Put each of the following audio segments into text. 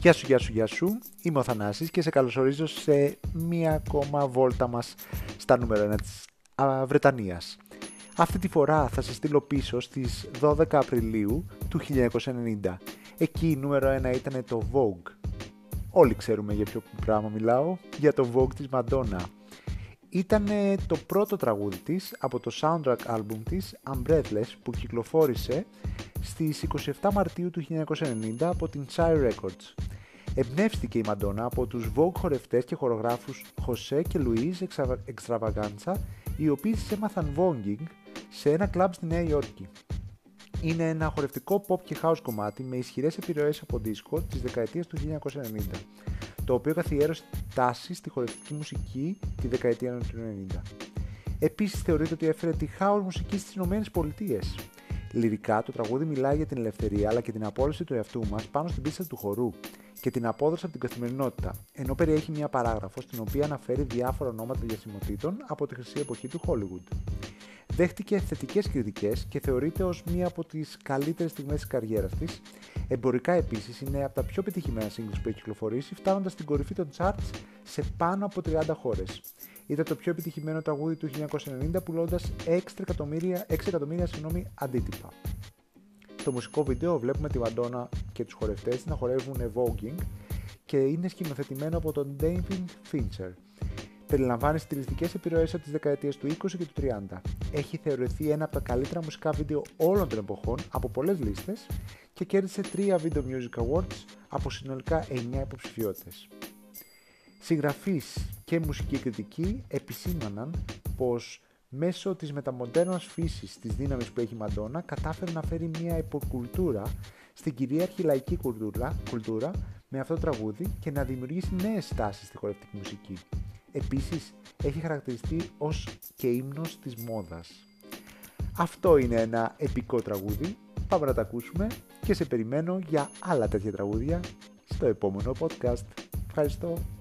Γεια σου, γεια σου, γεια σου. Είμαι ο Θανάσης και σε καλωσορίζω σε μία ακόμα βόλτα μας στα νούμερο 1 της Βρετανίας. Αυτή τη φορά θα σε στείλω πίσω στις 12 Απριλίου του 1990. Εκεί η νούμερο 1 ήταν το Vogue. Όλοι ξέρουμε για ποιο πράγμα μιλάω, για το Vogue της Madonna. Ήταν το πρώτο τραγούδι της από το soundtrack album της Unbreathless που κυκλοφόρησε στις 27 Μαρτίου του 1990 από την Chai Records. Εμπνεύστηκε η Μαντόνα από τους Vogue χορευτές και χορογράφους José και Louise Extravaganza οι οποίοι έμαθαν voguing σε ένα κλαμπ στη Νέα Υόρκη. Είναι ένα χορευτικό pop και house κομμάτι με ισχυρές επιρροές από δίσκο της δεκαετίας του 1990, το οποίο καθιέρωσε τάση στη χορευτική μουσική τη δεκαετία του 90. Επίσης θεωρείται ότι έφερε τη house μουσική στις Ηνωμένες Πολιτείες. Λυρικά το τραγούδι μιλάει για την ελευθερία αλλά και την απόλυση του εαυτού μας πάνω στην πίστα του χορού και την απόδοση από την καθημερινότητα, ενώ περιέχει μια παράγραφο στην οποία αναφέρει διάφορα ονόματα διασημοτήτων από τη χρυσή εποχή του Hollywood. Δέχτηκε θετικές κριτικές και θεωρείται ως μία από τις καλύτερες στιγμές της καριέρας της. Εμπορικά επίσης είναι από τα πιο πετυχημένα singles που έχει κυκλοφορήσει, φτάνοντας στην κορυφή των charts σε πάνω από 30 χώρες. Ήταν το πιο επιτυχημένο τραγούδι του 1990 πουλώντας 6 εκατομμύρια, 6 εκατομμύρια συγγνώμη, αντίτυπα. Στο μουσικό βίντεο βλέπουμε τη Βαντόνα και τους χορευτές να χορεύουν voguing και είναι σκηνοθετημένο από τον David Fincher. Περιλαμβάνει στιλιστικές επιρροές από τις δεκαετίες του 20 και του 30. Έχει θεωρηθεί ένα από τα καλύτερα μουσικά βίντεο όλων των εποχών από πολλές λίστες και κέρδισε 3 Video Music Awards από συνολικά 9 υποψηφιότητες. Συγγραφείς και μουσική κριτική επισήμαναν πως μέσω της μεταμοντέρνας φύσης της δύναμης που έχει η Μαντόνα κατάφερε να φέρει μια υποκουλτούρα στην κυρίαρχη λαϊκή κουλτούρα, κουλτούρα με αυτό το τραγούδι και να δημιουργήσει νέες στάσεις στη χορευτική μουσική. Επίσης, έχει χαρακτηριστεί ως και ύμνος της μόδας. Αυτό είναι ένα επικό τραγούδι, πάμε να τα ακούσουμε και σε περιμένω για άλλα τέτοια τραγούδια στο επόμενο podcast. Ευχαριστώ.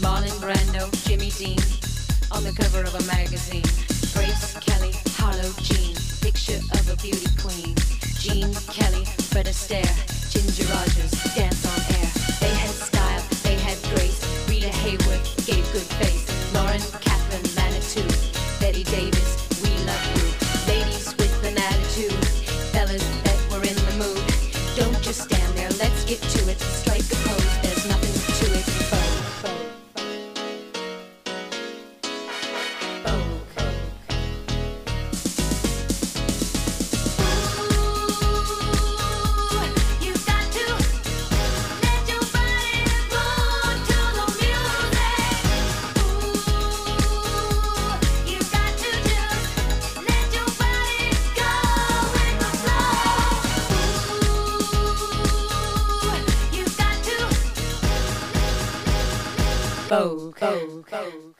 Brando, Jimmy Dean, on the cover of a magazine. Grace Kelly, Harlow Jean, picture of a beauty queen. Jean Kelly, Fred Astaire, Ginger Rogers, dance on air. They had style, they had grace. Rita Hayworth gave good face. Lauren, Catherine, Manitou, Betty Davis, we love you. Ladies with an attitude, fellas that were in the mood. Don't just stand there, let's get to it. Strike a pose, vogue, vogue, vogue.